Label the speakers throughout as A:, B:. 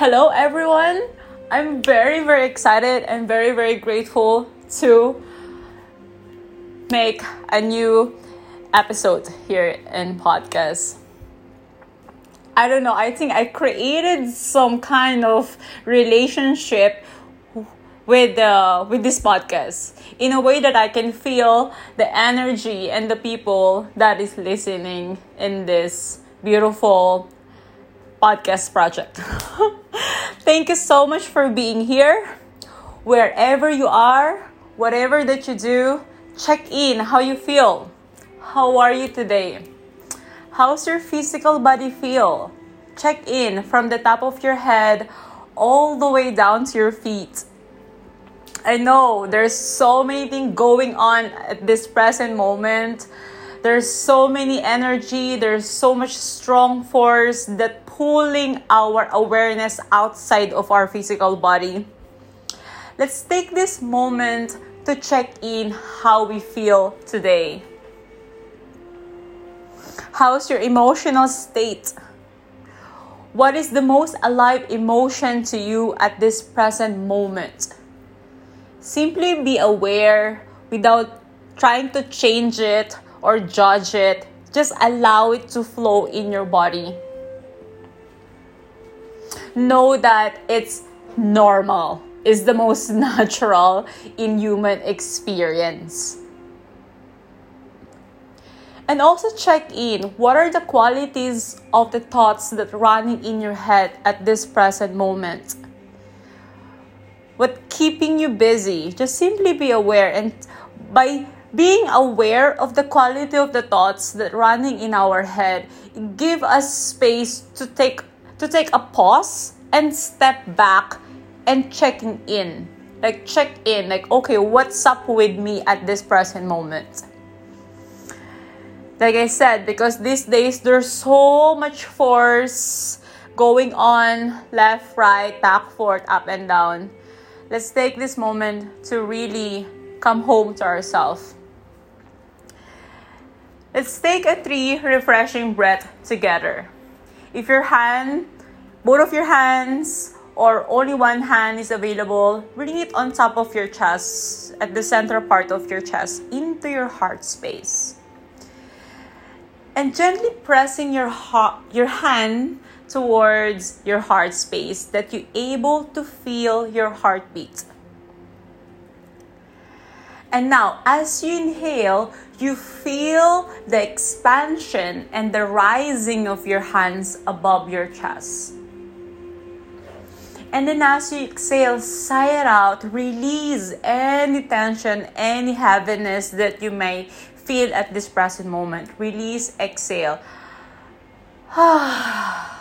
A: Hello, everyone. I'm very, very excited and very, very grateful to make a new episode here in podcast. I don't know. I think I created some kind of relationship with uh, with this podcast in a way that I can feel the energy and the people that is listening in this beautiful podcast project. Thank you so much for being here. Wherever you are, whatever that you do, check in how you feel. How are you today? How's your physical body feel? Check in from the top of your head all the way down to your feet. I know there's so many things going on at this present moment. There's so many energy, there's so much strong force that pulling our awareness outside of our physical body. Let's take this moment to check in how we feel today. How's your emotional state? What is the most alive emotion to you at this present moment? Simply be aware without trying to change it or judge it. Just allow it to flow in your body. Know that it's normal, is the most natural in human experience. And also check in what are the qualities of the thoughts that running in your head at this present moment what keeping you busy. Just simply be aware and by being aware of the quality of the thoughts that running in our head give us space to take to take a pause and step back and checking in like check in like okay what's up with me at this present moment like i said because these days there's so much force going on left right back forth up and down let's take this moment to really come home to ourselves. Let's take a three refreshing breath together. If your hand, both of your hands, or only one hand is available, bring it on top of your chest, at the center part of your chest, into your heart space. And gently pressing your, ha- your hand towards your heart space that you're able to feel your heartbeat. And now, as you inhale, you feel the expansion and the rising of your hands above your chest. And then, as you exhale, sigh it out, release any tension, any heaviness that you may feel at this present moment. Release, exhale. Ah.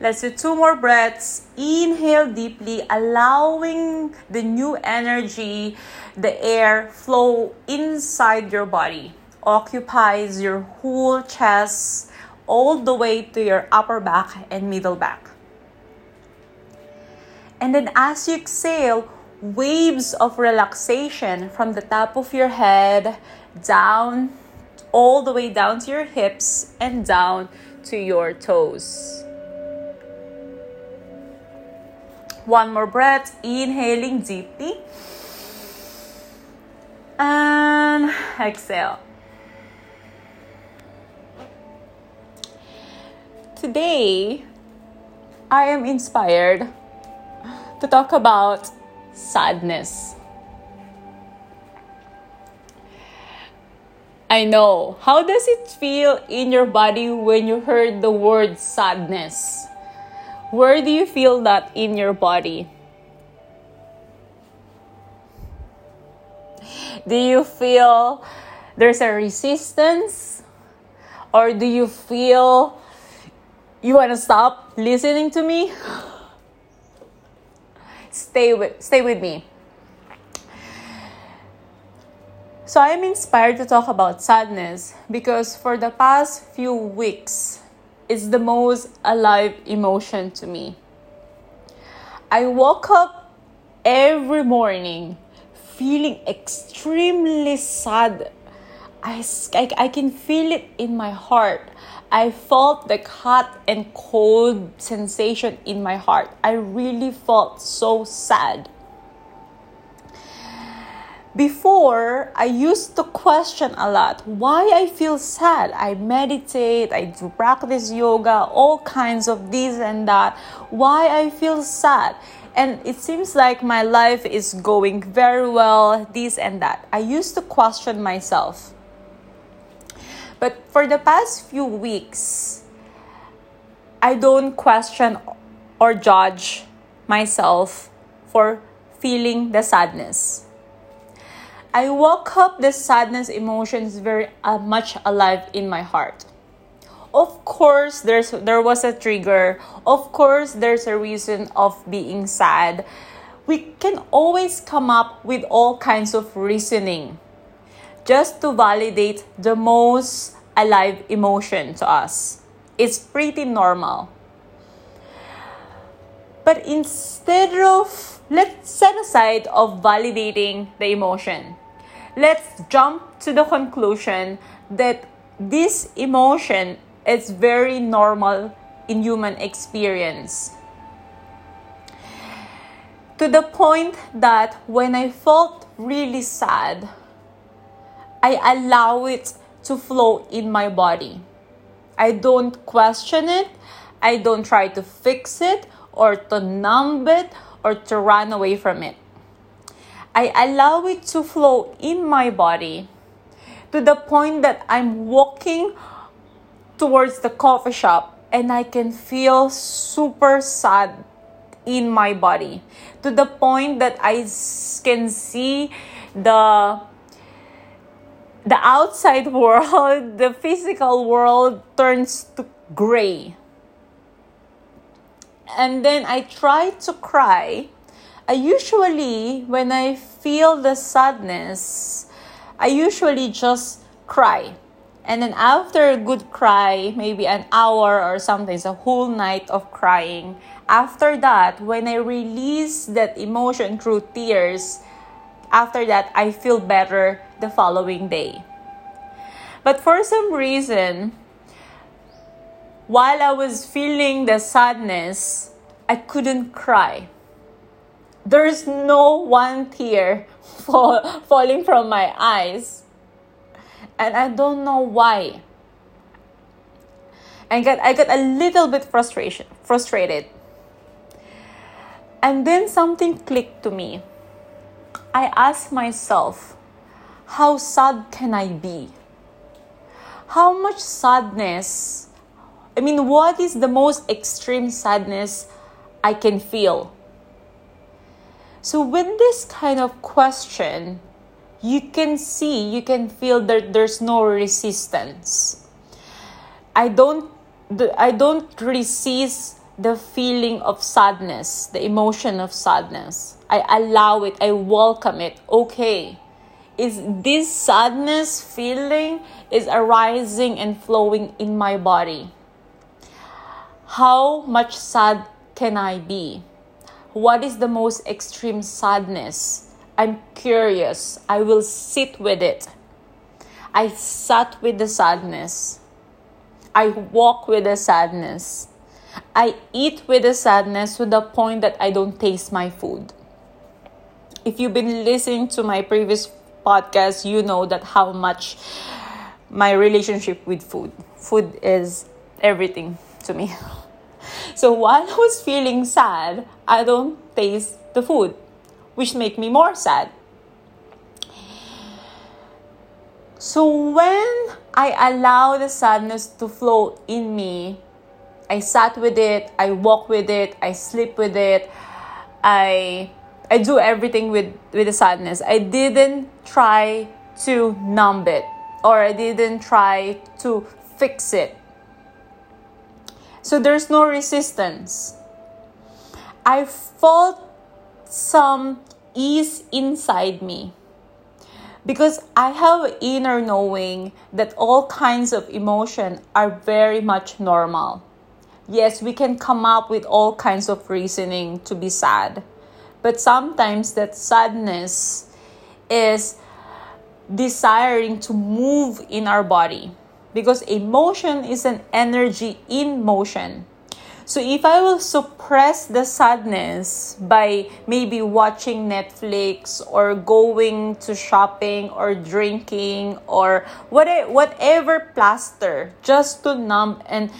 A: Let's do two more breaths. Inhale deeply, allowing the new energy, the air flow inside your body. Occupies your whole chest all the way to your upper back and middle back. And then as you exhale, waves of relaxation from the top of your head down all the way down to your hips and down to your toes. One more breath, inhaling deeply. And exhale. Today, I am inspired to talk about sadness. I know. How does it feel in your body when you heard the word sadness? Where do you feel that in your body? Do you feel there's a resistance? Or do you feel you want to stop listening to me? Stay with, stay with me. So I am inspired to talk about sadness because for the past few weeks, is the most alive emotion to me. I woke up every morning feeling extremely sad. I, I, I can feel it in my heart. I felt the hot and cold sensation in my heart. I really felt so sad. Before, I used to question a lot why I feel sad. I meditate, I do practice yoga, all kinds of this and that. Why I feel sad. And it seems like my life is going very well, this and that. I used to question myself. But for the past few weeks, I don't question or judge myself for feeling the sadness. I woke up the sadness emotions very uh, much alive in my heart. Of course, there's there was a trigger. Of course, there's a reason of being sad. We can always come up with all kinds of reasoning just to validate the most alive emotion to us. It's pretty normal. But instead of let's set aside of validating the emotion. Let's jump to the conclusion that this emotion is very normal in human experience. To the point that when I felt really sad, I allow it to flow in my body. I don't question it. I don't try to fix it or to numb it or to run away from it. I allow it to flow in my body to the point that I'm walking towards the coffee shop and I can feel super sad in my body to the point that I can see the the outside world, the physical world turns to gray. And then I try to cry. I usually, when I feel the sadness, I usually just cry. And then after a good cry, maybe an hour or sometimes a whole night of crying, after that, when I release that emotion through tears, after that, I feel better the following day. But for some reason, while I was feeling the sadness, I couldn't cry. There's no one tear fall, falling from my eyes. And I don't know why. I got I got a little bit frustration frustrated. And then something clicked to me. I asked myself, how sad can I be? How much sadness? I mean, what is the most extreme sadness I can feel? So, with this kind of question, you can see, you can feel that there's no resistance. I don't, I don't resist the feeling of sadness, the emotion of sadness. I allow it, I welcome it. Okay. Is this sadness feeling is arising and flowing in my body? How much sad can I be? What is the most extreme sadness? I'm curious. I will sit with it. I sat with the sadness. I walk with the sadness. I eat with the sadness to the point that I don't taste my food if you've been listening to my previous podcast, you know that how much my relationship with food. Food is everything to me. So while I was feeling sad, I don't taste the food, which make me more sad. So when I allow the sadness to flow in me, I sat with it, I walk with it, I sleep with it, I I do everything with with the sadness. I didn't try to numb it or I didn't try to fix it. So there's no resistance. I felt some ease inside me because I have inner knowing that all kinds of emotion are very much normal. Yes, we can come up with all kinds of reasoning to be sad but sometimes that sadness is desiring to move in our body because emotion is an energy in motion. So if I will suppress the sadness by maybe watching Netflix or going to shopping or drinking or whatever plaster just to numb and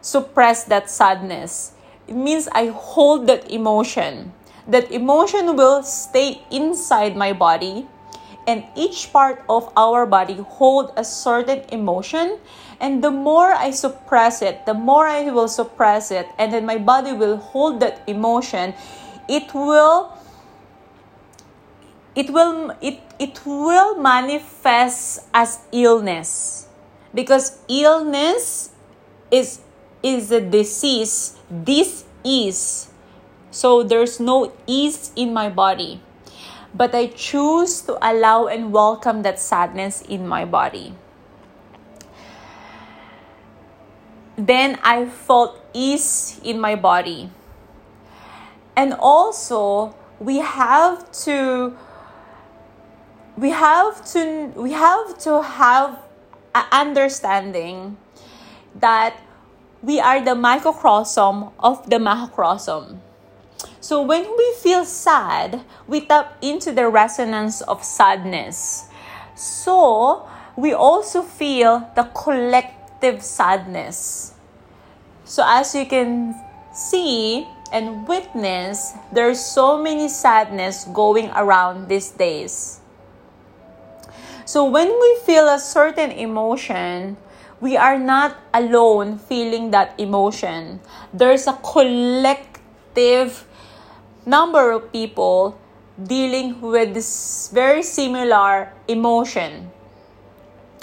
A: suppress that sadness, it means I hold that emotion. That emotion will stay inside my body and each part of our body hold a certain emotion and the more i suppress it the more i will suppress it and then my body will hold that emotion. It will it will it, it will manifest as illness because illness is is a disease. This is so there's no ease in my body but I choose to allow and welcome that sadness in my body. Then I felt ease in my body. And also, we have to we have to we have to have an understanding that we are the microcosm of the macrocosm so when we feel sad, we tap into the resonance of sadness. So we also feel the collective sadness. So as you can see and witness, there's so many sadness going around these days. So when we feel a certain emotion, we are not alone feeling that emotion. There's a collective number of people dealing with this very similar emotion.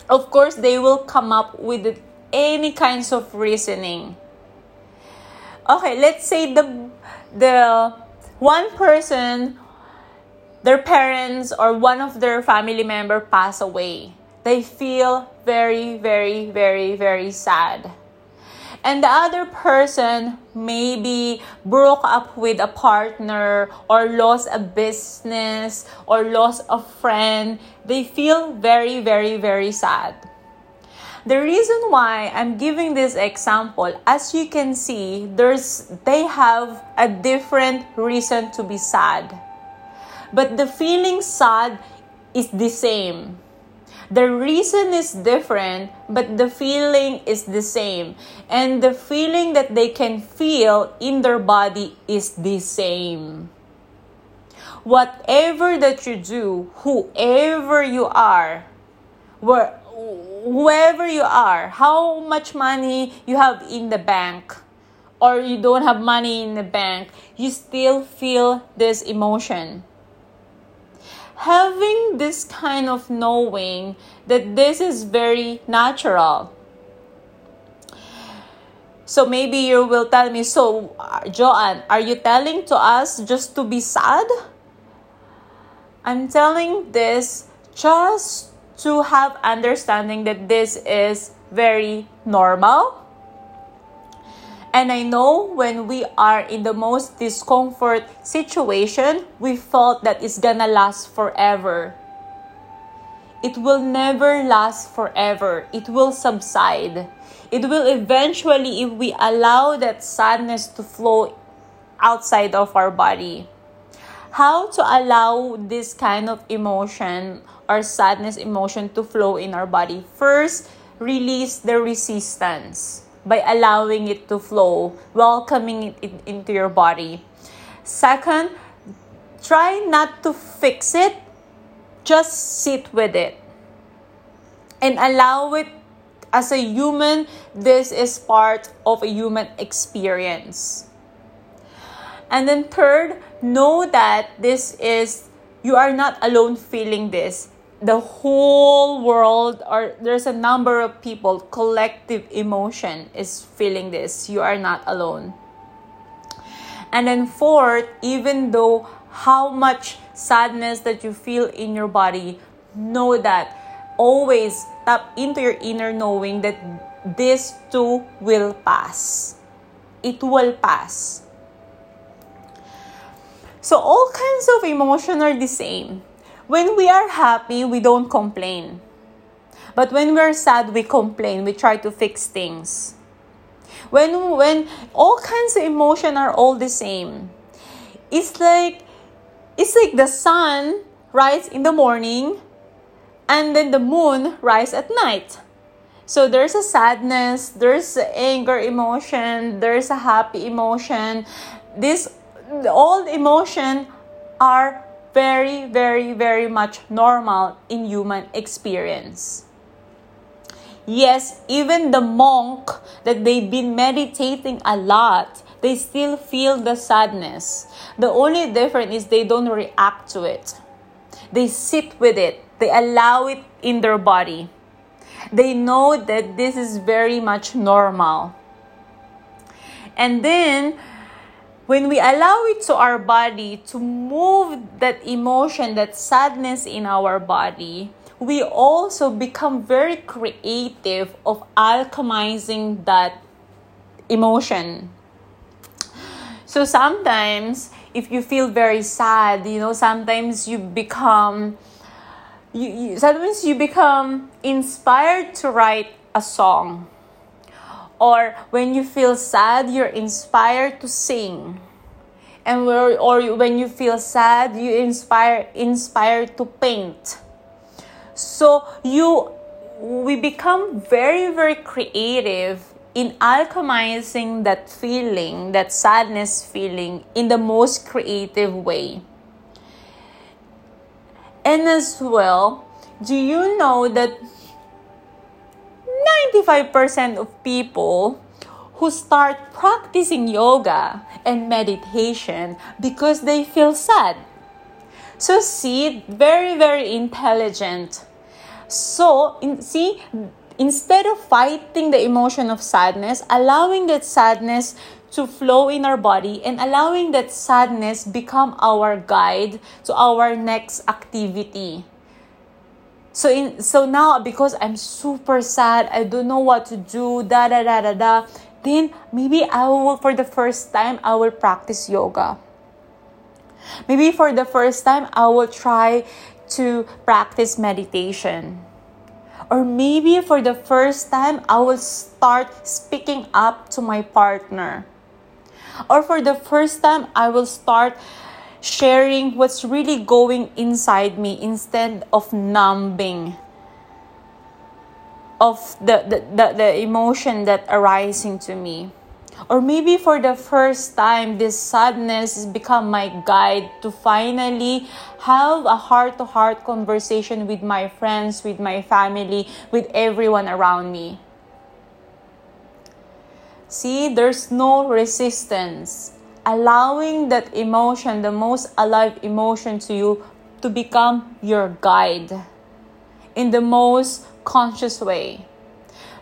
A: Of course, they will come up with any kinds of reasoning. Okay, let's say the the one person their parents or one of their family member pass away. They feel very very very very sad and the other person maybe broke up with a partner or lost a business or lost a friend, they feel very, very, very sad. The reason why I'm giving this example, as you can see, there's they have a different reason to be sad. But the feeling sad is the same. The reason is different, but the feeling is the same. And the feeling that they can feel in their body is the same. Whatever that you do, whoever you are, where, whoever you are, how much money you have in the bank, or you don't have money in the bank, you still feel this emotion having this kind of knowing that this is very natural. So maybe you will tell me, so uh, Joanne, are you telling to us just to be sad? I'm telling this just to have understanding that this is very normal and I know when we are in the most discomfort situation, we felt that it's gonna last forever. It will never last forever. It will subside. It will eventually, if we allow that sadness to flow outside of our body. How to allow this kind of emotion or sadness emotion to flow in our body? First, release the resistance by allowing it to flow, welcoming it in, into your body. Second, try not to fix it, just sit with it and allow it as a human. This is part of a human experience. And then, third, know that this is, you are not alone feeling this the whole world or there's a number of people collective emotion is feeling this. You are not alone. And then fourth even though how much sadness that you feel in your body know that always tap into your inner knowing that this too will pass. It will pass. So all kinds of emotion are the same when we are happy, we don't complain. But when we're sad, we complain, we try to fix things. When when all kinds of emotion are all the same. It's like it's like the sun rise in the morning and then the moon rise at night. So there's a sadness, there's anger emotion, there's a happy emotion. This all emotion are very very very much normal in human experience. Yes, even the monk that they've been meditating a lot, they still feel the sadness. The only difference is they don't react to it. They sit with it. They allow it in their body. They know that this is very much normal. And then, when we allow it to our body to move that emotion, that sadness in our body, we also become very creative of alchemizing that emotion. So sometimes, if you feel very sad, you know, sometimes you become you, you sometimes you become inspired to write a song or when you feel sad you're inspired to sing. And or, or when you feel sad you inspire inspired to paint. So you we become very very creative in alchemizing that feeling that sadness feeling in the most creative way. And as well, do you know that 95% of people who start practicing yoga and meditation because they feel sad? So, see, very, very intelligent. So, in, see, instead of fighting the emotion of sadness, allowing that sadness to flow in our body and allowing that sadness become our guide to our next activity. So in so now because I'm super sad, I don't know what to do, da da da da da, then maybe I will for the first time I will practice yoga. Maybe for the first time I will try to practice meditation. Or maybe for the first time I will start speaking up to my partner or for the first time, I will start sharing what's really going inside me instead of numbing. Of the, the, the, the emotion that arising to me. Or maybe for the first time this sadness has become my guide to finally have a heart to heart conversation with my friends with my family with everyone around me. See, there's no resistance. Allowing that emotion, the most alive emotion to you, to become your guide in the most conscious way.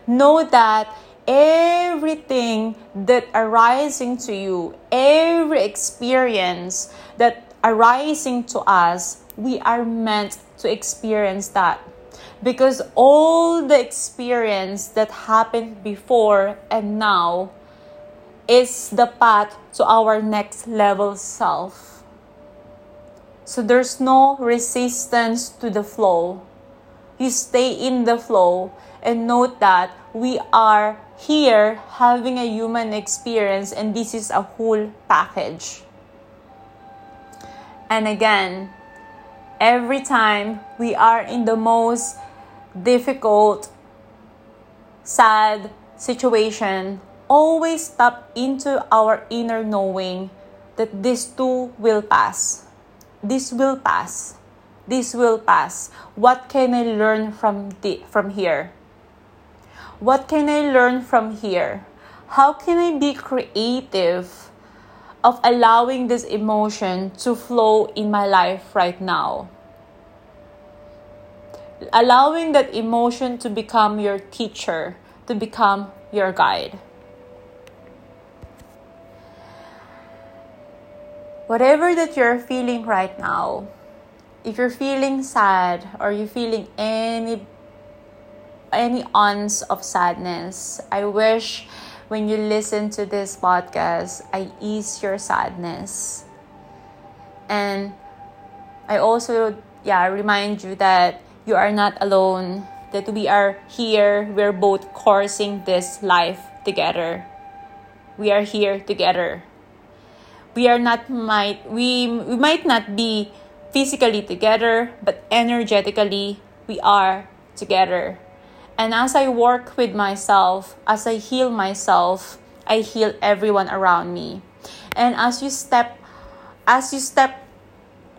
A: Know that everything that arising to you, every experience that arising to us, we are meant to experience that because all the experience that happened before and now is the path to our next level self. So there's no resistance to the flow. You stay in the flow and note that we are here having a human experience and this is a whole package. And again, every time we are in the most difficult, sad situation, always tap into our inner knowing that this too will pass. This will pass. This will pass. What can I learn from the, from here? What can I learn from here? How can I be creative of allowing this emotion to flow in my life right now? allowing that emotion to become your teacher, to become your guide. Whatever that you're feeling right now, if you're feeling sad or you're feeling any any ounce of sadness, I wish when you listen to this podcast, I ease your sadness. And I also yeah, remind you that you are not alone that we are here, we're both coursing this life together. We are here together. We are not might we, we might not be physically together, but energetically we are together. And as I work with myself, as I heal myself, I heal everyone around me. And as you step as you step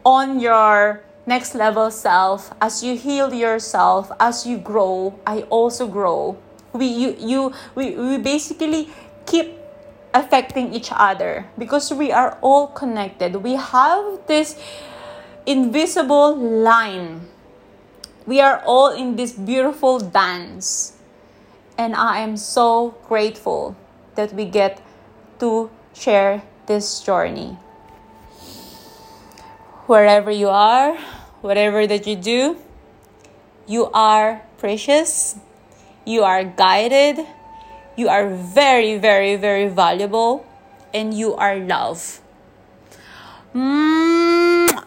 A: on your next level self, as you heal yourself, as you grow, I also grow. We you you we, we basically keep affecting each other because we are all connected. We have this invisible line. We are all in this beautiful dance. And I am so grateful that we get to share this journey. Wherever you are, whatever that you do, you are precious, you are guided, you are very, very, very valuable and you are love. Mm-hmm.